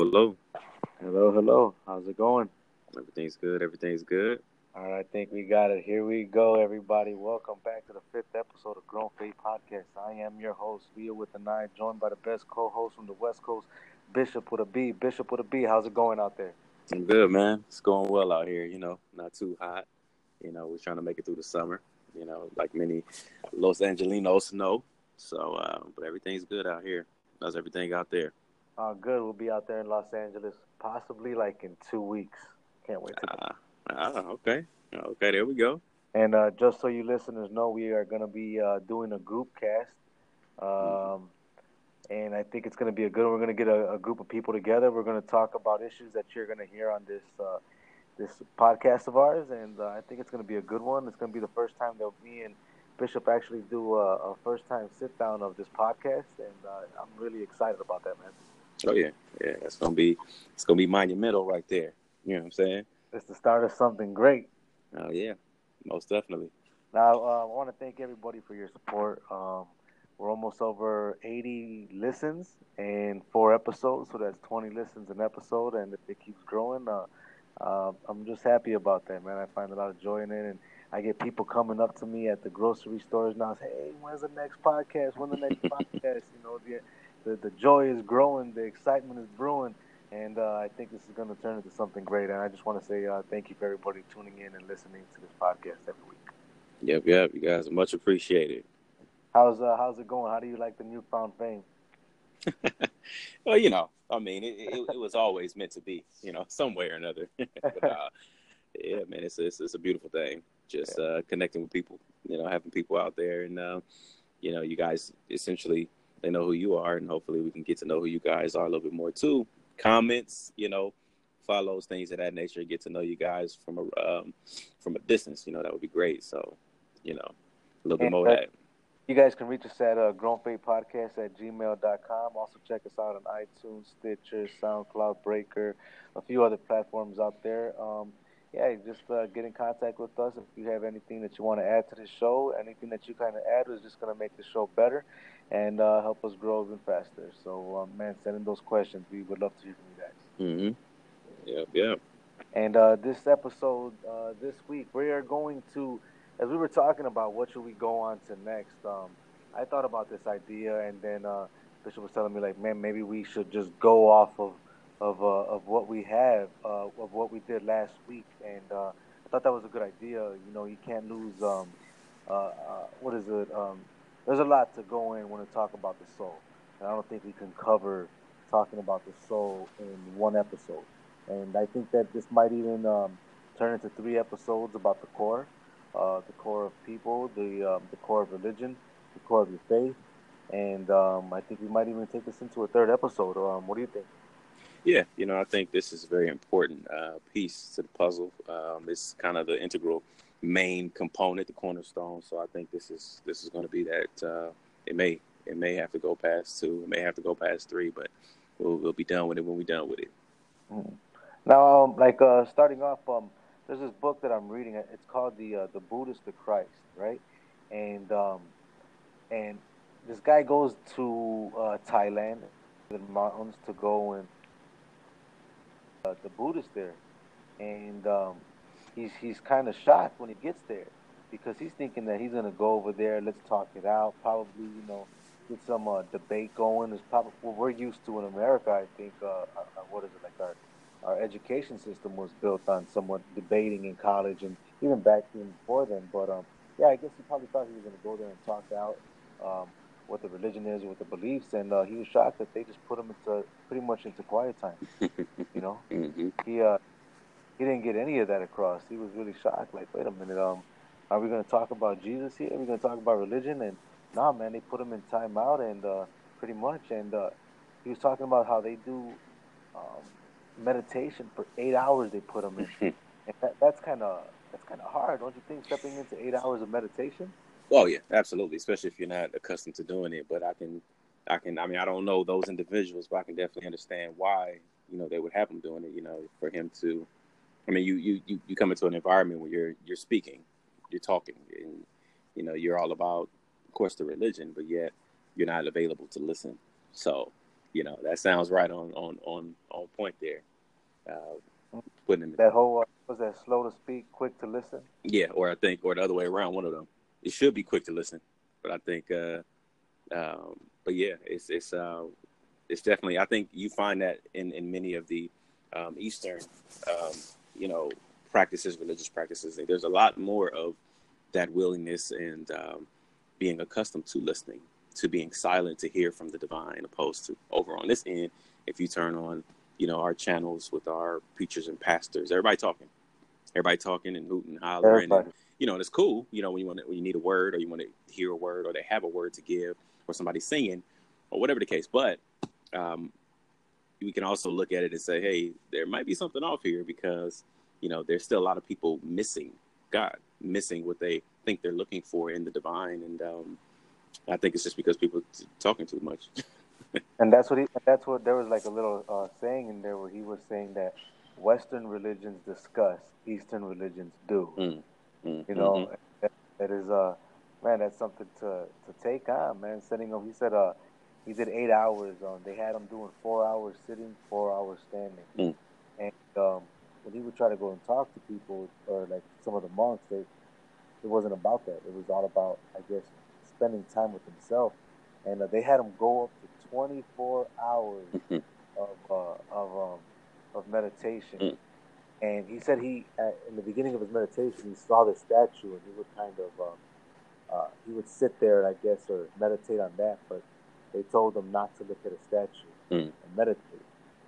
hello. Hello, hello. How's it going? Everything's good. Everything's good. All right, I think we got it. Here we go, everybody. Welcome back to the fifth episode of Grown Faith Podcast. I am your host, Via with the Nine, joined by the best co-host from the West Coast, Bishop with a B. Bishop with a B. How's it going out there? I'm good, man. It's going well out here. You know, not too hot. You know, we're trying to make it through the summer. You know, like many Los Angelinos know. So, uh, but everything's good out here. How's everything out there? Uh, good. We'll be out there in Los Angeles, possibly like in two weeks. Can't wait. To uh, okay. Okay, there we go. And uh, just so you listeners know, we are going to be uh, doing a group cast. Um, mm-hmm. And I think it's going to be a good. One. We're going to get a, a, group of people together. We're going to talk about issues that you're going to hear on this uh, this podcast of ours, and uh, I think it's going to be a good one. It's going to be the first time that me and Bishop actually do a, a first time sit down of this podcast, and uh, I'm really excited about that, man. Oh yeah, yeah, it's gonna be it's gonna be monumental right there. You know what I'm saying? It's the start of something great. Oh yeah, most definitely. Now uh, I want to thank everybody for your support. Um, we're almost over 80 listens and four episodes, so that's 20 listens an episode. And if it keeps growing, uh, uh, I'm just happy about that, man. I find a lot of joy in it, and I get people coming up to me at the grocery stores now, say, "Hey, when's the next podcast? When's the next podcast?" You know, the, the the joy is growing, the excitement is brewing, and uh, I think this is going to turn into something great. And I just want to say uh, thank you for everybody tuning in and listening to this podcast every week. Yep, yep, you guys are much appreciated. How's uh, how's it going? How do you like the newfound fame? well, you know, I mean, it, it, it, was always meant to be, you know, some way or another. but, uh, yeah, man, it's, it's, it's a beautiful thing. Just yeah. uh, connecting with people, you know, having people out there, and uh, you know, you guys essentially they know who you are, and hopefully we can get to know who you guys are a little bit more too. Comments, you know, follows, things of that nature. Get to know you guys from a um, from a distance. You know, that would be great. So, you know, a little bit more of that. You guys can reach us at uh, grownfaithpodcast at gmail.com. Also, check us out on iTunes, Stitcher, SoundCloud, Breaker, a few other platforms out there. Um, yeah, just uh, get in contact with us if you have anything that you want to add to the show. Anything that you kind of add is just going to make the show better and uh, help us grow even faster. So, uh, man, send in those questions. We would love to hear from you guys. Mm-hmm. Yep, yep. And uh, this episode, uh, this week, we are going to, as we were talking about what should we go on to next, um, I thought about this idea, and then uh, Bishop was telling me, like, man, maybe we should just go off of of uh, of what we have, uh, of what we did last week, and I thought that was a good idea. You know, you can't lose. Um, what is it? Um, there's a lot to go in when we talk about the soul. And I don't think we can cover talking about the soul in one episode. And I think that this might even um, turn into three episodes about the core, uh, the core of people, the um, the core of religion, the core of your faith, and um, I think we might even take this into a third episode. Um, what do you think? Yeah, you know, I think this is a very important uh, piece to the puzzle. Um, it's kind of the integral main component, the cornerstone. So I think this is this is going to be that. Uh, it may it may have to go past two, it may have to go past three, but we'll we'll be done with it when we're done with it. Mm-hmm. Now, um, like uh, starting off, um, there's this book that I'm reading. It's called the uh, the Buddhist to Christ, right? And um, and this guy goes to uh, Thailand, the mountains, to go and uh, the Buddhist there, and um, he's he's kind of shocked when he gets there because he's thinking that he's gonna go over there, let's talk it out, probably you know get some uh, debate going. Is probably what we're used to in America. I think uh, uh, uh, what is it like our our education system was built on somewhat debating in college and even back even before then. But um, yeah, I guess he probably thought he was gonna go there and talk out. Um, what the religion is, what the beliefs, and uh, he was shocked that they just put him into pretty much into quiet time. you know, mm-hmm. he uh, he didn't get any of that across. He was really shocked. Like, wait a minute, um, are we going to talk about Jesus here? Are we going to talk about religion? And nah, man, they put him in timeout and uh, pretty much. And uh, he was talking about how they do um, meditation for eight hours. They put him in, and that, that's kind of that's kind of hard, don't you think? Stepping into eight hours of meditation. Oh yeah, absolutely. Especially if you're not accustomed to doing it. But I can, I can. I mean, I don't know those individuals, but I can definitely understand why you know they would have him doing it. You know, for him to I mean, you, you, you, you come into an environment where you're, you're speaking, you're talking, and, you know, you're all about, of course, the religion, but yet you're not available to listen. So you know, that sounds right on on on on point there. Uh, putting in that whole uh, was that slow to speak, quick to listen. Yeah, or I think, or the other way around, one of them. It should be quick to listen, but I think, uh, um, but yeah, it's it's uh, it's definitely. I think you find that in in many of the um, Eastern, um, you know, practices, religious practices. There's a lot more of that willingness and um, being accustomed to listening, to being silent to hear from the divine, opposed to over on this end. If you turn on, you know, our channels with our preachers and pastors, everybody talking, everybody talking and hooting hollering, and, you know, and it's cool. You know, when you want to, when you need a word or you want to hear a word or they have a word to give or somebody's singing or whatever the case. But um, we can also look at it and say, hey, there might be something off here because you know there's still a lot of people missing God, missing what they think they're looking for in the divine, and um, I think it's just because people t- talking too much. and that's what he. That's what there was like a little uh, saying in there where he was saying that Western religions discuss, Eastern religions do. Mm. Mm, you know, mm-hmm. that, that is uh, man, that's something to to take on, man. Sitting up, he said, uh, he did eight hours on. They had him doing four hours sitting, four hours standing, mm. and um, when he would try to go and talk to people or like some of the monks, they it wasn't about that. It was all about, I guess, spending time with himself. And uh, they had him go up to 24 hours mm-hmm. of uh, of um, of meditation. Mm. And he said he, at, in the beginning of his meditation, he saw the statue, and he would kind of, um, uh, he would sit there, I guess, or meditate on that. But they told him not to look at a statue mm. and meditate.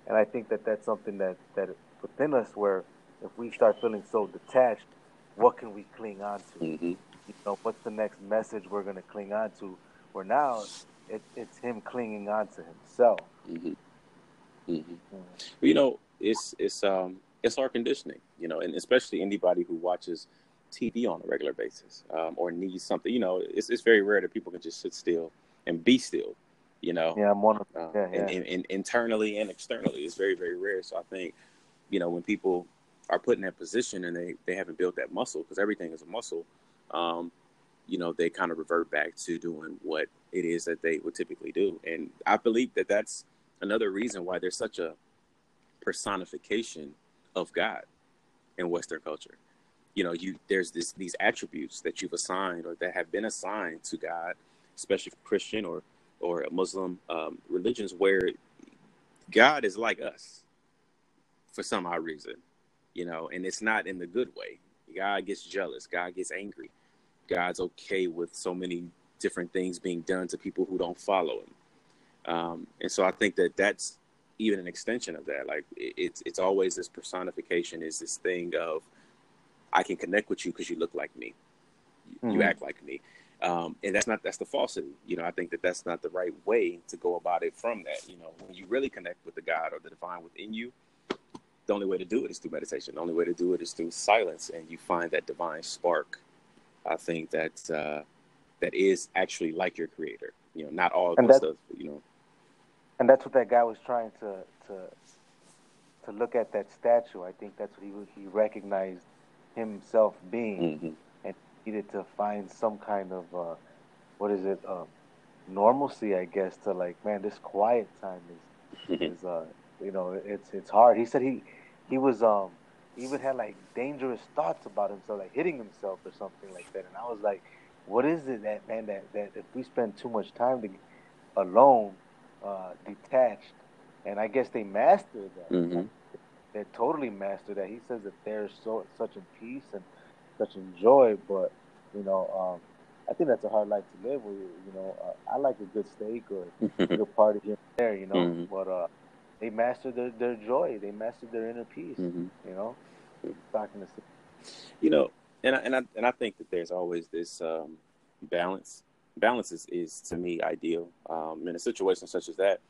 And I think that that's something that that within us where if we start feeling so detached, what can we cling on to? Mm-hmm. You know, what's the next message we're going to cling on to? Where now it, it's him clinging on to himself. Mm-hmm. Mm-hmm. You know, it's it's um it's our conditioning. You know, and especially anybody who watches TV on a regular basis um, or needs something. You know, it's it's very rare that people can just sit still and be still. You know, yeah, I'm one of them. Uh, yeah, yeah. And, and, and internally and externally, it's very very rare. So I think you know, when people are put in that position and they, they haven't built that muscle, because everything is a muscle, um, you know, they kind of revert back to doing what it is that they would typically do. And I believe that that's another reason why there's such a personification of God in Western culture. You know, you there's this these attributes that you've assigned or that have been assigned to God, especially Christian or or Muslim um, religions, where God is like us for some odd reason, you know, and it's not in the good way. God gets jealous. God gets angry. God's okay with so many different things being done to people who don't follow him. Um, and so I think that that's even an extension of that. Like it's it's always this personification is this thing of I can connect with you because you look like me, mm-hmm. you act like me, um, and that's not that's the falsity. You know, I think that that's not the right way to go about it. From that, you know, when you really connect with the God or the divine within you, the only way to do it is through meditation. The only way to do it is through silence, and you find that divine spark. I think that uh, that is actually like your creator. You know, not all of stuff. You know, and that's what that guy was trying to to to look at that statue. I think that's what he he recognized himself being, mm-hmm. and needed to find some kind of uh, what is it um, normalcy, I guess, to like man, this quiet time is is uh, you know it's it's hard. He said he he was um even had like dangerous thoughts about himself, like hitting himself or something like that. And I was like, what is it that man that that if we spend too much time to, alone, uh, detached, and I guess they mastered that. Mm-hmm. They totally mastered that. He says that they're so such in peace and such in joy, but you know, um, I think that's a hard life to live. Where you, know, uh, I like a good steak or a good party here and there, you know, mm-hmm. but uh, they mastered their, their joy. They mastered their inner peace. Mm-hmm. You know, talking to you know, and I, and I and I think that there's always this um, balance. Balance is, is to me ideal. Um, in a situation such as that,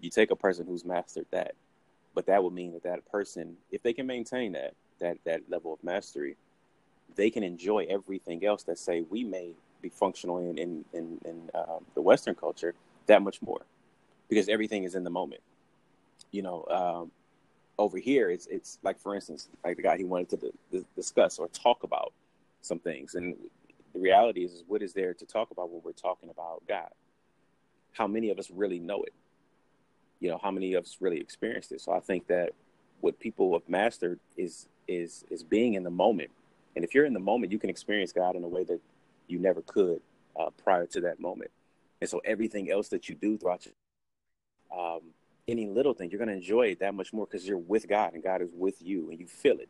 you take a person who's mastered that, but that would mean that that person, if they can maintain that that that level of mastery, they can enjoy everything else that say we may be functional in in in, in um, the Western culture that much more, because everything is in the moment you know, um, over here, it's it's like for instance, like the guy he wanted to d- discuss or talk about some things, and the reality is, is, what is there to talk about when we're talking about God? How many of us really know it? you know, how many of us really experienced it? So I think that what people have mastered is is is being in the moment. And if you're in the moment, you can experience God in a way that you never could uh, prior to that moment. And so everything else that you do throughout your, um, any little thing, you're going to enjoy it that much more because you're with God and God is with you and you feel it.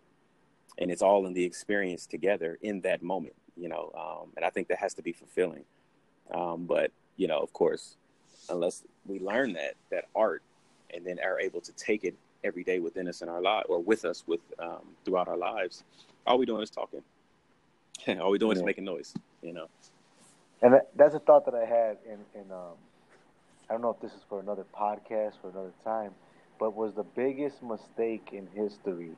And it's all in the experience together in that moment, you know. Um, and I think that has to be fulfilling. Um, but, you know, of course, unless we learn that, that art and then are able to take it every day within us in our life or with us with um, throughout our lives, all we doing is talking. all we doing yeah. is making noise, you know. And that's a thought that I had in, in um, I don't know if this is for another podcast for another time, but was the biggest mistake in history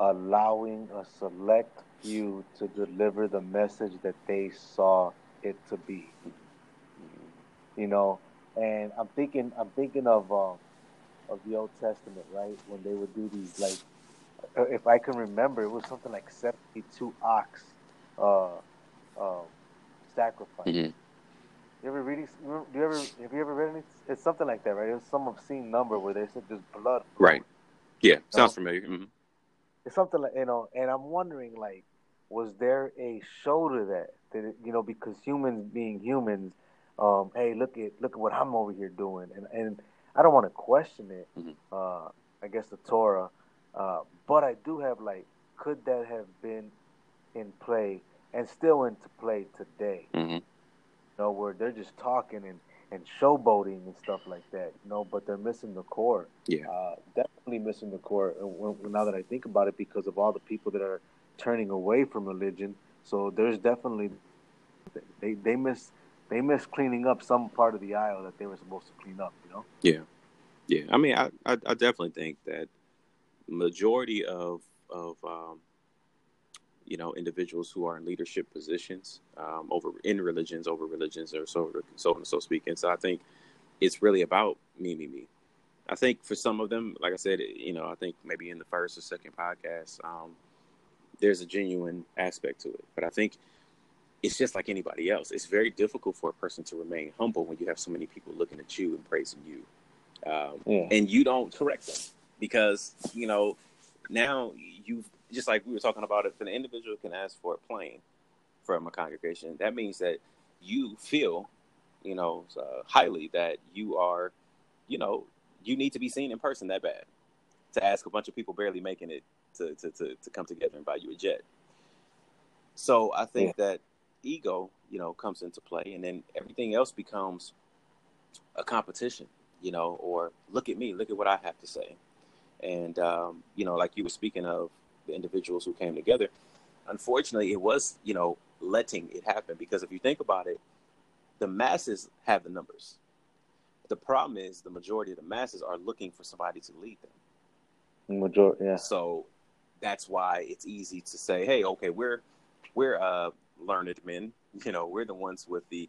allowing a select few to deliver the message that they saw it to be. You know, and I'm thinking I'm thinking of um, of the Old Testament, right? When they would do these like, uh, if I can remember, it was something like 72 ox uh, uh, sacrifice. Mm-hmm. You ever reading? Do you ever have you ever read any? It's something like that, right? It was some obscene number where they said there's blood. Right. Yeah, sounds familiar. Mm-hmm. It's something like you know, and I'm wondering like, was there a show to that? That you know, because humans being humans, um, hey, look at look at what I'm over here doing, and and I don't want to question it. Mm-hmm. Uh, I guess the Torah, uh, but I do have like, could that have been in play and still into play today? Mm-hmm. You know, where they're just talking and and showboating and stuff like that. You know, but they're missing the core. Yeah, uh, definitely missing the core. Now that I think about it, because of all the people that are turning away from religion, so there's definitely they they miss they miss cleaning up some part of the aisle that they were supposed to clean up. You know. Yeah, yeah. I mean, I I, I definitely think that majority of of um, you know individuals who are in leadership positions um, over in religions over religions or so so and so speaking. So I think it's really about me, me, me. I think for some of them, like I said, you know, I think maybe in the first or second podcast, um, there's a genuine aspect to it. But I think it's just like anybody else. It's very difficult for a person to remain humble when you have so many people looking at you and praising you, um, yeah. and you don't correct them because you know now you've just like we were talking about. If an individual can ask for a plane from a congregation, that means that you feel, you know, uh, highly that you are, you know, you need to be seen in person that bad to ask a bunch of people barely making it to to to, to come together and buy you a jet. So I think yeah. that ego, you know, comes into play, and then everything else becomes a competition, you know, or look at me, look at what I have to say, and um, you know, like you were speaking of the individuals who came together. Unfortunately, it was, you know, letting it happen because if you think about it, the masses have the numbers. The problem is the majority of the masses are looking for somebody to lead them. Majority, yeah. So that's why it's easy to say, "Hey, okay, we're we're uh, learned men. You know, we're the ones with the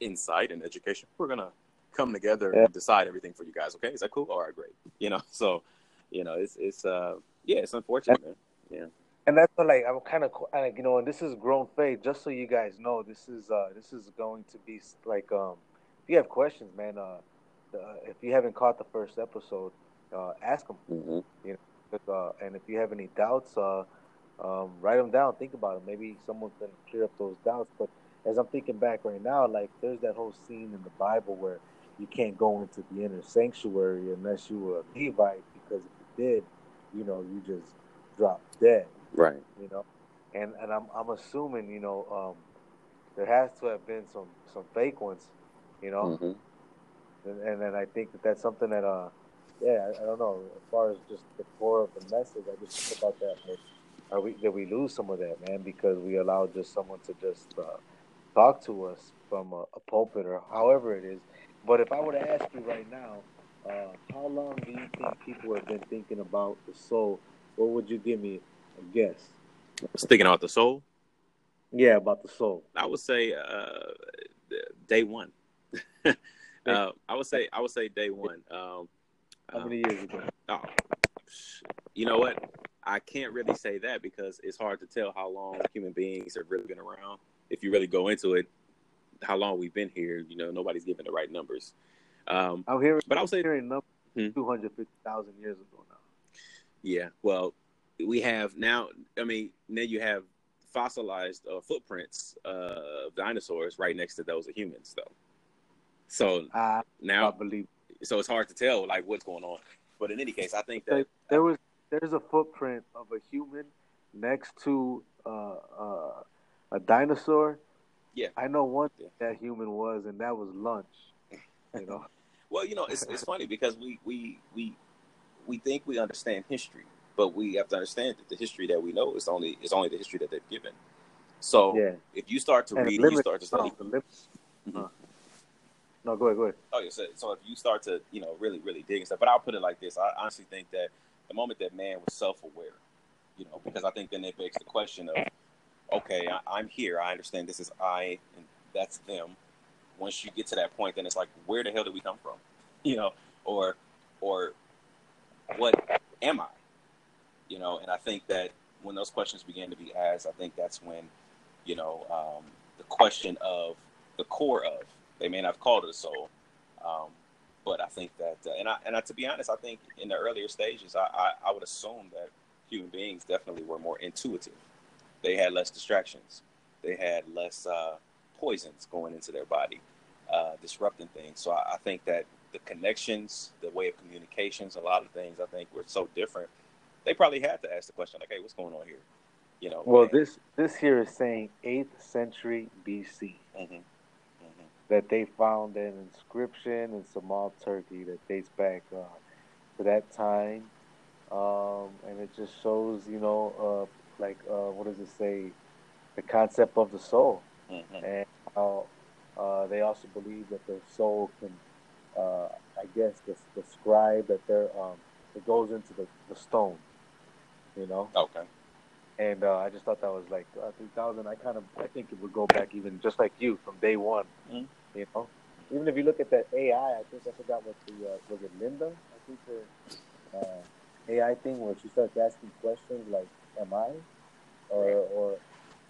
insight and education. We're gonna come together yeah. and decide everything for you guys. Okay, is that cool? All right, great. You know, so you know, it's it's uh yeah, it's unfortunate, man. Yeah. And that's what, like I'm kind of like you know, and this is grown faith. Just so you guys know, this is uh this is going to be like um if you have questions, man, uh, uh if you haven't caught the first episode, uh ask them. Mm-hmm. You know, uh, and if you have any doubts, uh um, write them down, think about it. Maybe someone can clear up those doubts. But as I'm thinking back right now, like there's that whole scene in the Bible where you can't go into the inner sanctuary unless you were a Levite, because if you did, you know, you just drop dead. Right. You know, and and I'm I'm assuming you know um, there has to have been some some fake ones, you know, mm-hmm. and and then I think that that's something that uh yeah I, I, don't know as far as just the core of the message I just think about that. Like, are we did we lose some of that, man? Because we allowed just someone to just uh, talk to us from a, a, pulpit or however it is. But if I were to ask you right now, uh, how long do you think people have been thinking about the soul? What would you give me a guess? Sticking out the soul? Yeah, about the soul. I would say uh, day one. uh, I would say I would say day one. Um, how many years ago? Oh, you know what? I can't really say that because it's hard to tell how long human beings have really been around. If you really go into it, how long we've been here, you know, nobody's giving the right numbers. Um, I'm hearing, but I would say, hearing hmm. 250,000 years ago now. Yeah, well, we have now. I mean, now you have fossilized uh, footprints uh, of dinosaurs right next to those of humans, though. So uh, now, I believe. So it's hard to tell like what's going on. But in any case, I think that there was there's a footprint of a human next to uh, uh, a dinosaur. Yeah, I know one yeah. that human was, and that was lunch. You know. well, you know, it's it's funny because we we we we think we understand history, but we have to understand that the history that we know is only is only the history that they've given. So yeah. if you start to and read, you start to study. Mm-hmm. Uh, no, go ahead, go ahead. Oh, yeah. So, so if you start to, you know, really, really dig and stuff, but I'll put it like this: I honestly think that the moment that man was self-aware, you know, because I think then it begs the question of, okay, I, am here. I understand this is I, and that's them. Once you get to that point, then it's like, where the hell did we come from? You know, or, or, what am I? You know, and I think that when those questions began to be asked, I think that's when, you know, um, the question of the core of they may not have called it a soul, um, but I think that, uh, and I, and I, to be honest, I think in the earlier stages, I, I, I would assume that human beings definitely were more intuitive. They had less distractions. They had less uh, poisons going into their body, uh, disrupting things. So I, I, think that the connections, the way of communications, a lot of things, I think were so different. They probably had to ask the question, like, "Hey, what's going on here?" You know. Well, and, this this here is saying eighth century BC. Mm-hmm that they found an inscription in Samal, Turkey that dates back uh, to that time. Um, and it just shows, you know, uh, like, uh, what does it say? The concept of the soul. Mm-hmm. And how uh, they also believe that the soul can, uh, I guess, the scribe that there, um, it goes into the, the stone, you know? Okay and uh, I just thought that was like uh, 3000. I kind of I think it would go back even just like you from day one. Mm-hmm. You know, even if you look at that AI, I think I forgot what the uh, was it Linda? I think the uh, AI thing where she starts asking questions like, "Am I?" or or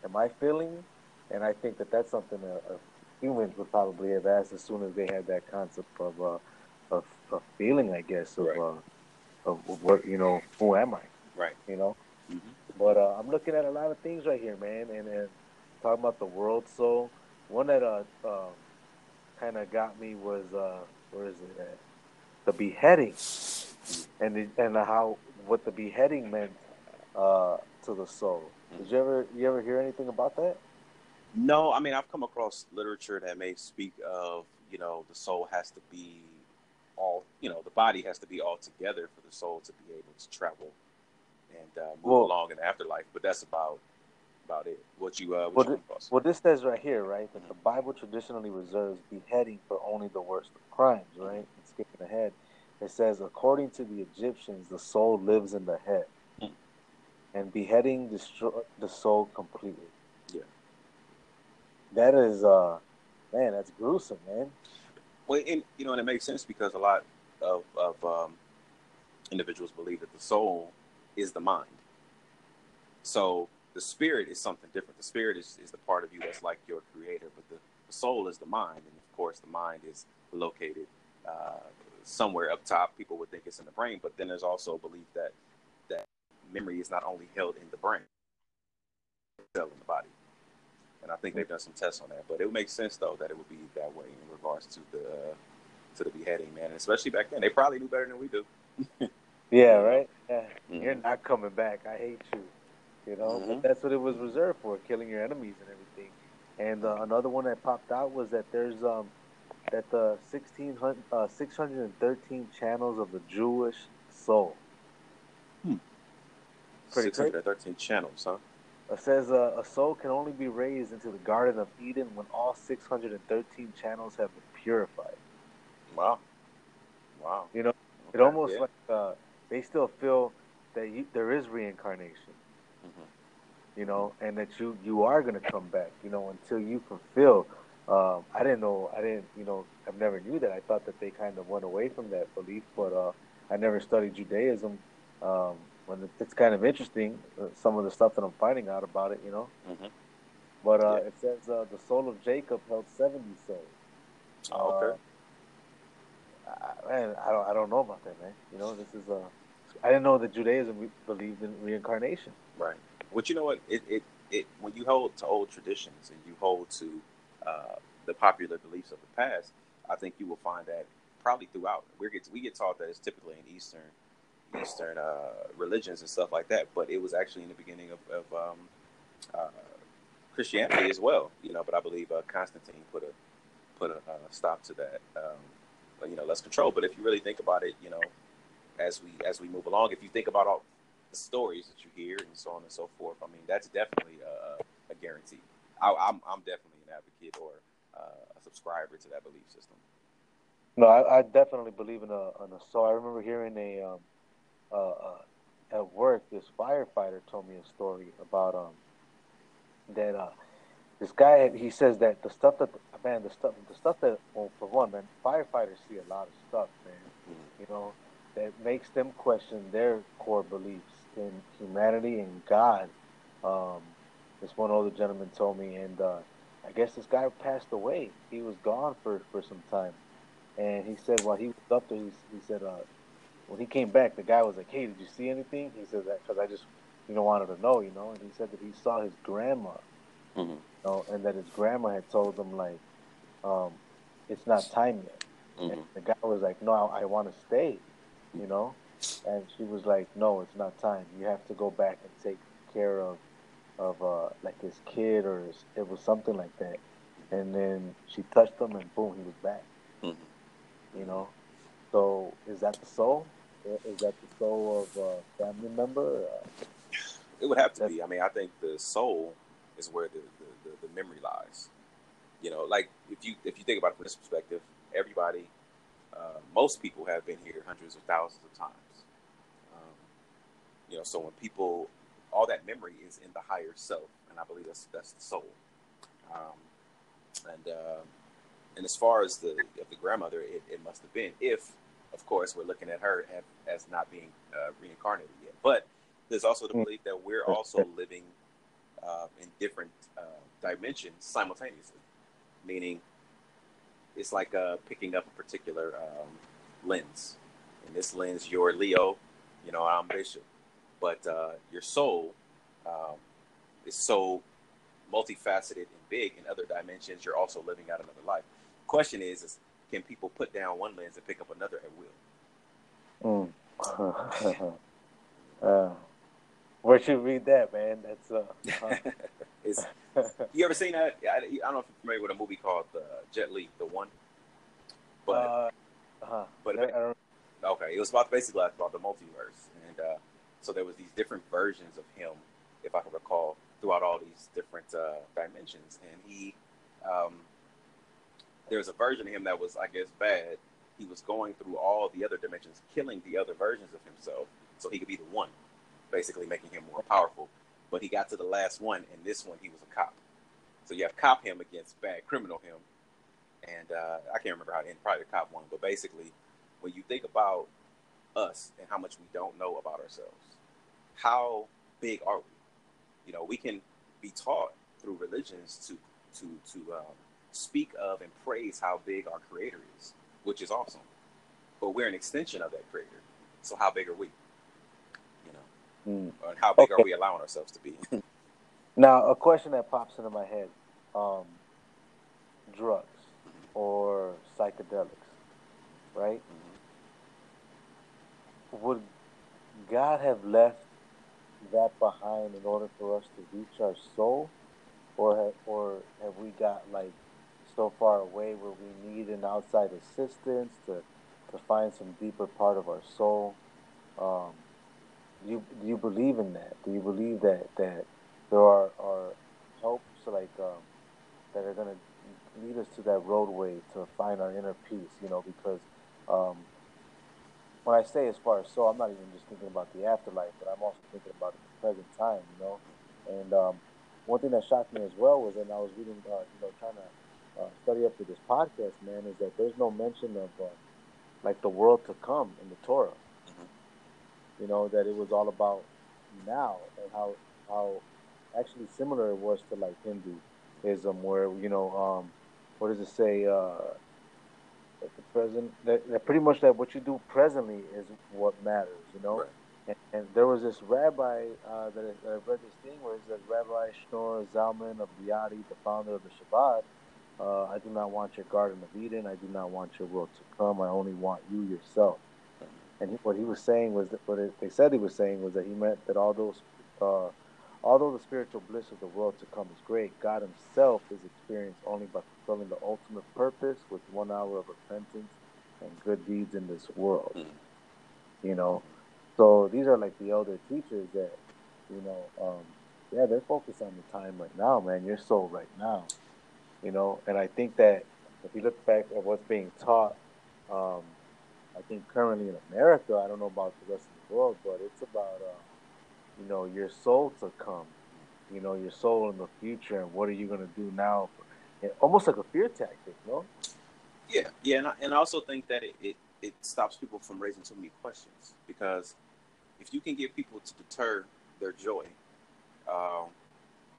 "Am I feeling?" And I think that that's something uh, humans would probably have asked as soon as they had that concept of uh, of, of feeling, I guess, of, right. uh, of what you know, who am I? Right. You know. Mm-hmm. But uh, I'm looking at a lot of things right here, man, and, and talking about the world. So one that uh, uh kind of got me was uh, where is it at? The beheading, and the, and how what the beheading meant uh, to the soul. Did you ever you ever hear anything about that? No, I mean I've come across literature that may speak of you know the soul has to be all you know the body has to be all together for the soul to be able to travel and uh, move well, along in the afterlife. But that's about about it. What you uh, what well, you well, this says right here, right, that the Bible traditionally reserves beheading for only the worst of crimes, right? And skipping ahead, it says, according to the Egyptians, the soul lives in the head, mm. and beheading destroy the soul completely. That is, uh, man, that's gruesome, man. Well, and you know, and it makes sense because a lot of of um, individuals believe that the soul is the mind. So the spirit is something different. The spirit is, is the part of you that's like your creator, but the, the soul is the mind. And of course, the mind is located uh, somewhere up top. People would think it's in the brain, but then there's also a belief that that memory is not only held in the brain, held in the body. And I think they've done some tests on that. But it would make sense though that it would be that way in regards to the uh, to the beheading, man. And especially back then, they probably knew better than we do. yeah, right. Yeah. Mm-hmm. You're not coming back. I hate you. You know, mm-hmm. that's what it was reserved for, killing your enemies and everything. And uh, another one that popped out was that there's um that the 1600 uh, 613 channels of the Jewish soul. Hmm. 613 channels, huh? It says uh, a soul can only be raised into the Garden of Eden when all 613 channels have been purified. Wow. Wow. You know, okay, it almost yeah. like uh, they still feel that you, there is reincarnation. Mm-hmm. You know, and that you you are going to come back. You know, until you fulfill. Um, I didn't know. I didn't. You know, I've never knew that. I thought that they kind of went away from that belief, but uh, I never studied Judaism. Um, when it's kind of interesting, uh, some of the stuff that I'm finding out about it. You know. Mm-hmm. But uh, yeah. it says uh, the soul of Jacob held 70 souls. Oh, okay. Uh, Man, I don't I don't know about that, man. You know, this is uh, I didn't know that Judaism believed in reincarnation. Right. Well, you know what? It it, it when you hold to old traditions and you hold to uh, the popular beliefs of the past, I think you will find that probably throughout. We get we get taught that it's typically in Eastern Eastern uh, religions and stuff like that, but it was actually in the beginning of, of um, uh, Christianity as well. You know, but I believe uh, Constantine put a put a uh, stop to that. Um, you know, less control. But if you really think about it, you know, as we as we move along, if you think about all the stories that you hear and so on and so forth, I mean, that's definitely a, a guarantee. I, am I'm, I'm definitely an advocate or uh, a subscriber to that belief system. No, I, I definitely believe in a, in a soul. I remember hearing a um, uh, uh, at work, this firefighter told me a story about um, that uh, this guy. He says that the stuff that man, the stuff, the stuff that well, for one, man, firefighters see a lot of stuff, man. Mm-hmm. You know, that makes them question their core beliefs in humanity and God. Um, this one older gentleman told me, and uh, I guess this guy passed away. He was gone for, for some time, and he said while he was up there, he, he said uh, when he came back, the guy was like, "Hey, did you see anything?" He said that because I just you know wanted to know, you know, and he said that he saw his grandma, mm-hmm. you know, and that his grandma had told him like, um, "It's not time yet." Mm-hmm. And the guy was like, "No, I, I want to stay," you know, and she was like, "No, it's not time. You have to go back and take care of of uh, like his kid or his, it was something like that." And then she touched him, and boom, he was back. Mm-hmm. You know, so is that the soul? Is that the soul of a family member? it would have to be. I mean, I think the soul is where the, the, the, the, memory lies. You know, like if you if you think about it from this perspective, everybody, uh, most people have been here hundreds of thousands of times. Um, you know, so when people, all that memory is in the higher self, and I believe that's that's the soul. Um, and uh, and as far as the of the grandmother, it, it must have been if of course, we're looking at her as not being uh, reincarnated yet. But there's also the belief that we're also living uh, in different uh, dimensions simultaneously, meaning it's like uh, picking up a particular um, lens. In this lens, you're Leo, you know, I'm Bishop, but uh, your soul um, is so multifaceted and big in other dimensions. You're also living out another life. Question is, is can people put down one lens and pick up another at will? Mm. uh, where should we read that, man? That's uh. you ever seen that? I, I, don't know if you're familiar with a movie called uh, Jet Li, the one. But uh, uh-huh. but okay, it was about basically about the multiverse, and uh, so there was these different versions of him, if I can recall, throughout all these different uh, dimensions, and he um, there's a version of him that was, I guess, bad. He was going through all the other dimensions, killing the other versions of himself, so he could be the one, basically making him more powerful. But he got to the last one, and this one he was a cop. So you have cop him against bad criminal him, and uh, I can't remember how to end probably the cop one, but basically, when you think about us and how much we don't know about ourselves, how big are we? You know, we can be taught through religions to to to um, speak of and praise how big our creator is, which is awesome. But we're an extension of that creator. So how big are we? You know, mm. and how big okay. are we allowing ourselves to be? now, a question that pops into my head: um, drugs or psychedelics, right? Mm-hmm. Would God have left that behind in order for us to reach our soul, or have, or have we got like so far away where we need an outside assistance to, to find some deeper part of our soul. Um, do you do you believe in that? Do you believe that that there are, are helps like um, that are going to lead us to that roadway to find our inner peace? You know, because um, when I say as far as soul, I'm not even just thinking about the afterlife, but I'm also thinking about the present time. You know, and um, one thing that shocked me as well was, and I was reading, uh, you know, trying to uh, study up to this podcast, man, is that there's no mention of uh, like the world to come in the Torah. Mm-hmm. You know that it was all about now and how how actually similar it was to like Hinduism, where you know um, what does it say? Uh, that the present that, that pretty much that what you do presently is what matters, you know. Right. And, and, there was this rabbi uh, that, I, that I read this thing where it says Rabbi Shneur Zalman of Liadi, the founder of the Chabad. Uh, I do not want your Garden of Eden. I do not want your world to come. I only want you yourself. And he, what he was saying was that what it, they said he was saying was that he meant that all those uh, Although the spiritual bliss of the world to come is great, God Himself is experienced only by fulfilling the ultimate purpose with one hour of repentance and good deeds in this world. Mm. You know, so these are like the elder teachers that, you know, um, yeah, they're focused on the time right now, man. Your soul right now, you know. And I think that if you look back at what's being taught, um, I think currently in America, I don't know about the rest of the world, but it's about. Uh, you know, your soul to come, you know, your soul in the future, and what are you going to do now? Almost like a fear tactic, no? Yeah, yeah, and I, and I also think that it, it, it stops people from raising too many questions because if you can get people to deter their joy, um,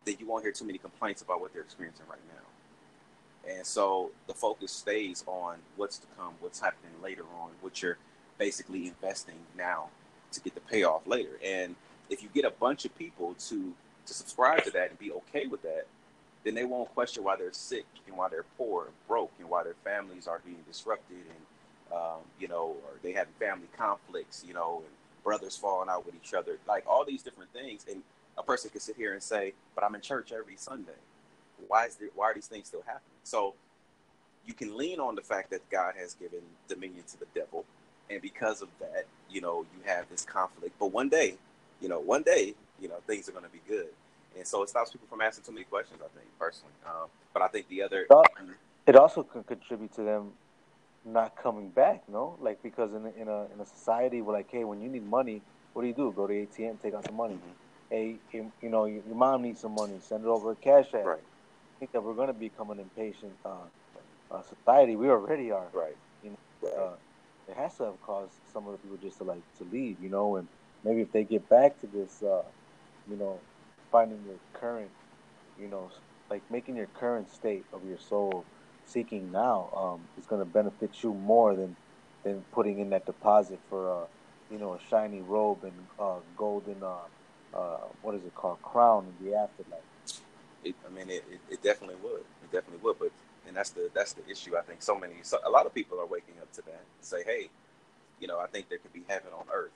then you won't hear too many complaints about what they're experiencing right now. And so the focus stays on what's to come, what's happening later on, what you're basically investing now to get the payoff later. And if you get a bunch of people to to subscribe to that and be okay with that, then they won't question why they're sick and why they're poor and broke and why their families are being disrupted and um, you know, or they have family conflicts, you know, and brothers falling out with each other, like all these different things. And a person could sit here and say, "But I'm in church every Sunday. Why is there, why are these things still happening?" So you can lean on the fact that God has given dominion to the devil, and because of that, you know, you have this conflict. But one day, you know, one day, you know, things are going to be good. And so it stops people from asking too many questions, I think, personally. Um, but I think the other. It also can contribute to them not coming back, no? Like, because in a, in a, in a society where, like, hey, when you need money, what do you do? Go to ATM, take out some money. Mm-hmm. Hey, you, know, your, your, mom needs some money, send it over a cash app. Right. I think that we're going to become an impatient uh, uh, society. We already are. Right. You know, right. Uh, it has to have caused some of the people just to, like, to leave, you know, and maybe if they get back to this, uh, you know, finding your current, you know, like making your current state of your soul seeking now um, is going to benefit you more than than putting in that deposit for a, uh, you know, a shiny robe and uh, golden, uh, uh, what is it called, crown in the afterlife. It, I mean, it, it, it, definitely would. It definitely would. But and that's the that's the issue. I think so many, so, a lot of people are waking up to that. and Say, hey, you know, I think there could be heaven on earth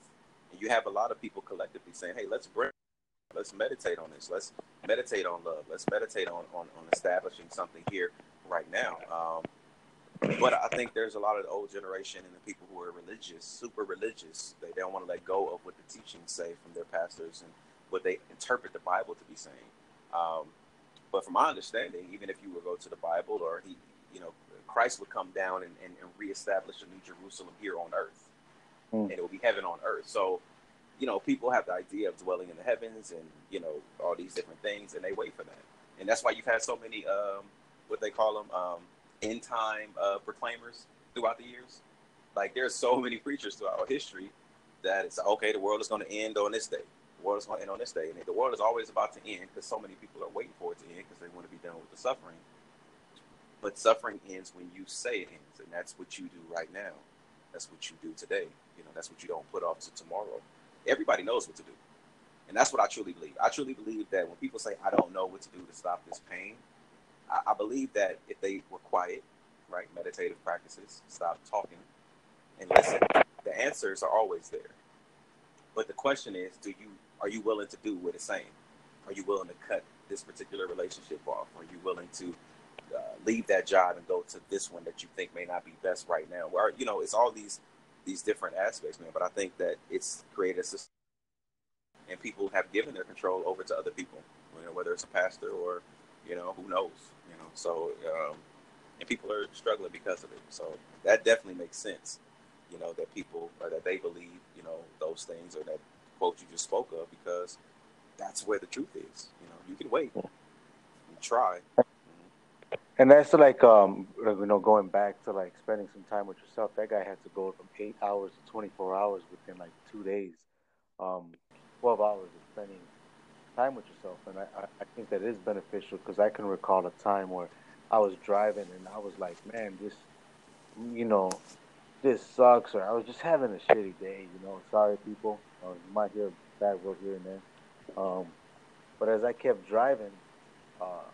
and you have a lot of people collectively saying, "Hey, let's bring, let's meditate on this. Let's meditate on love. Let's meditate on on, on establishing something here right now." Um, but I think there's a lot of the old generation and the people who are religious, super religious. They don't want to let go of what the teachings say from their pastors and what they interpret the Bible to be saying. Um, but from my understanding, even if you would go to the Bible or he, you know, Christ would come down and, and, and reestablish a new Jerusalem here on earth mm. and it will be heaven on earth. So, you know, people have the idea of dwelling in the heavens and you know all these different things, and they wait for that. And that's why you've had so many um, what they call them um, end time uh, proclaimers throughout the years. Like there's so many preachers throughout history that it's okay. The world is going to end on this day. The world is going to end on this day, and the world is always about to end because so many people are waiting for it to end because they want to be done with the suffering. But suffering ends when you say it ends, and that's what you do right now. That's what you do today. You know, that's what you don't put off to tomorrow. Everybody knows what to do. And that's what I truly believe. I truly believe that when people say, I don't know what to do to stop this pain, I, I believe that if they were quiet, right, meditative practices, stop talking and listen, the answers are always there. But the question is, do you are you willing to do what it's saying? Are you willing to cut this particular relationship off? Are you willing to uh, leave that job and go to this one that you think may not be best right now? Where you know, it's all these these different aspects, man. But I think that it's created a system, and people have given their control over to other people. You know, whether it's a pastor or you know who knows. You know, so um, and people are struggling because of it. So that definitely makes sense. You know that people or that they believe you know those things or that quote you just spoke of because that's where the truth is. You know, you can wait, and try, and that's like um you know going back to like spending some time with yourself. That guy had to go from eight hours to twenty four hours within like two days, um, twelve hours of spending time with yourself, and I I think that is beneficial because I can recall a time where I was driving and I was like, man, this you know, this sucks, or I was just having a shitty day. You know, sorry people. Uh, you might hear bad word here and there. Um, but as I kept driving, uh,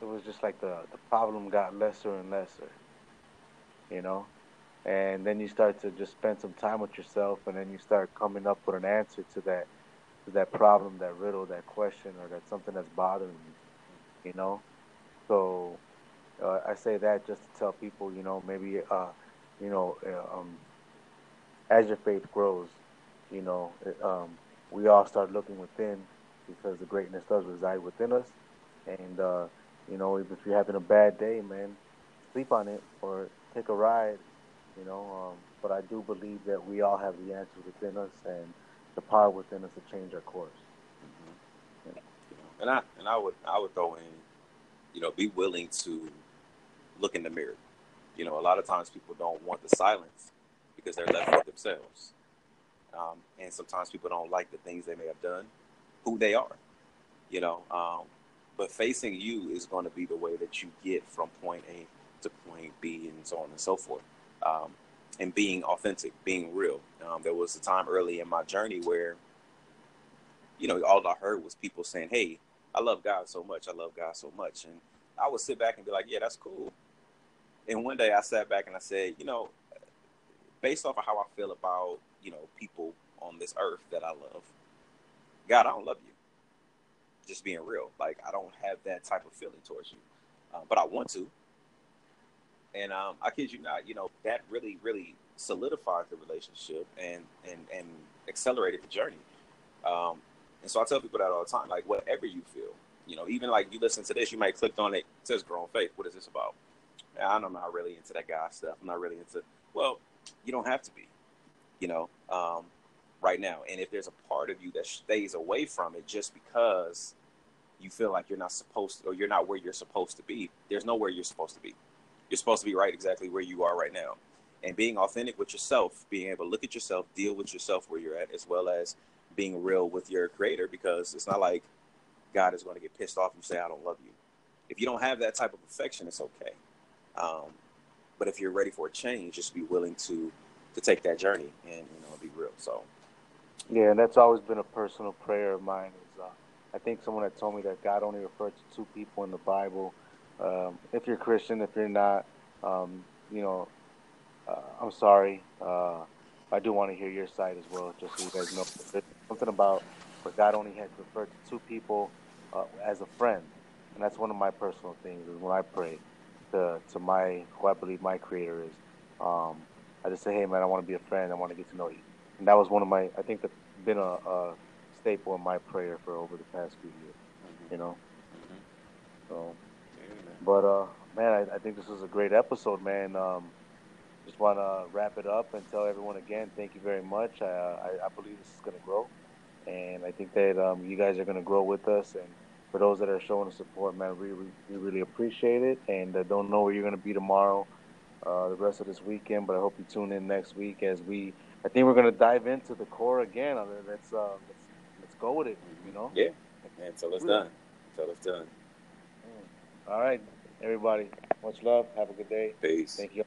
it was just like the the problem got lesser and lesser. You know, and then you start to just spend some time with yourself, and then you start coming up with an answer to that to that problem, that riddle, that question, or that something that's bothering you. You know, so uh, I say that just to tell people, you know, maybe, uh, you know, uh, um, as your faith grows, you know, it, um, we all start looking within because the greatness does reside within us. And, uh, you know, if you're having a bad day, man, sleep on it or take a ride, you know. Um, but I do believe that we all have the answers within us and the power within us to change our course. Mm-hmm. Yeah. And I and I would I would throw in, you know, be willing to look in the mirror. You know, a lot of times people don't want the silence because they're left with themselves. Um, and sometimes people don't like the things they may have done, who they are, you know. Um, but facing you is going to be the way that you get from point A to point B and so on and so forth. Um, and being authentic, being real. Um, there was a time early in my journey where, you know, all I heard was people saying, Hey, I love God so much. I love God so much. And I would sit back and be like, Yeah, that's cool. And one day I sat back and I said, you know, based off of how I feel about, you know, people on this earth that I love, God, I don't love you. Just being real. Like, I don't have that type of feeling towards you. Uh, but I want to. And um, I kid you not, you know, that really, really solidified the relationship and, and, and accelerated the journey. Um, and so I tell people that all the time, like, whatever you feel, you know, even like you listen to this, you might click on it, it says grown faith. What is this about? I'm not really into that guy stuff. I'm not really into. Well, you don't have to be, you know, um, right now. And if there's a part of you that stays away from it just because you feel like you're not supposed to, or you're not where you're supposed to be, there's nowhere you're supposed to be. You're supposed to be right exactly where you are right now. And being authentic with yourself, being able to look at yourself, deal with yourself where you're at, as well as being real with your creator, because it's not like God is going to get pissed off and say, I don't love you. If you don't have that type of affection, it's okay. Um, but if you're ready for a change, just be willing to to take that journey and you know be real. So yeah, and that's always been a personal prayer of mine. Is uh, I think someone had told me that God only referred to two people in the Bible. Um, if you're Christian, if you're not, um, you know, uh, I'm sorry. Uh, I do want to hear your side as well, just so you guys know. There's something about where God only had referred to two people uh, as a friend, and that's one of my personal things. Is when I pray to to my who I believe my creator is. Um, I just say, hey man, I want to be a friend. I want to get to know you. And that was one of my. I think that's been a, a staple in my prayer for over the past few years. Mm-hmm. You know. Mm-hmm. So, but uh, man, I, I, think this was a great episode, man. Um, just want to wrap it up and tell everyone again, thank you very much. I, I, I believe this is going to grow, and I think that um, you guys are going to grow with us and for those that are showing support, man, we, we, we really appreciate it. And uh, don't know where you're going to be tomorrow, uh, the rest of this weekend, but I hope you tune in next week as we, I think we're going to dive into the core again. Let's, uh, let's, let's go with it, you know? Yeah, until it's done. Until it's done. All right, everybody. Much love. Have a good day. Peace. Thank you.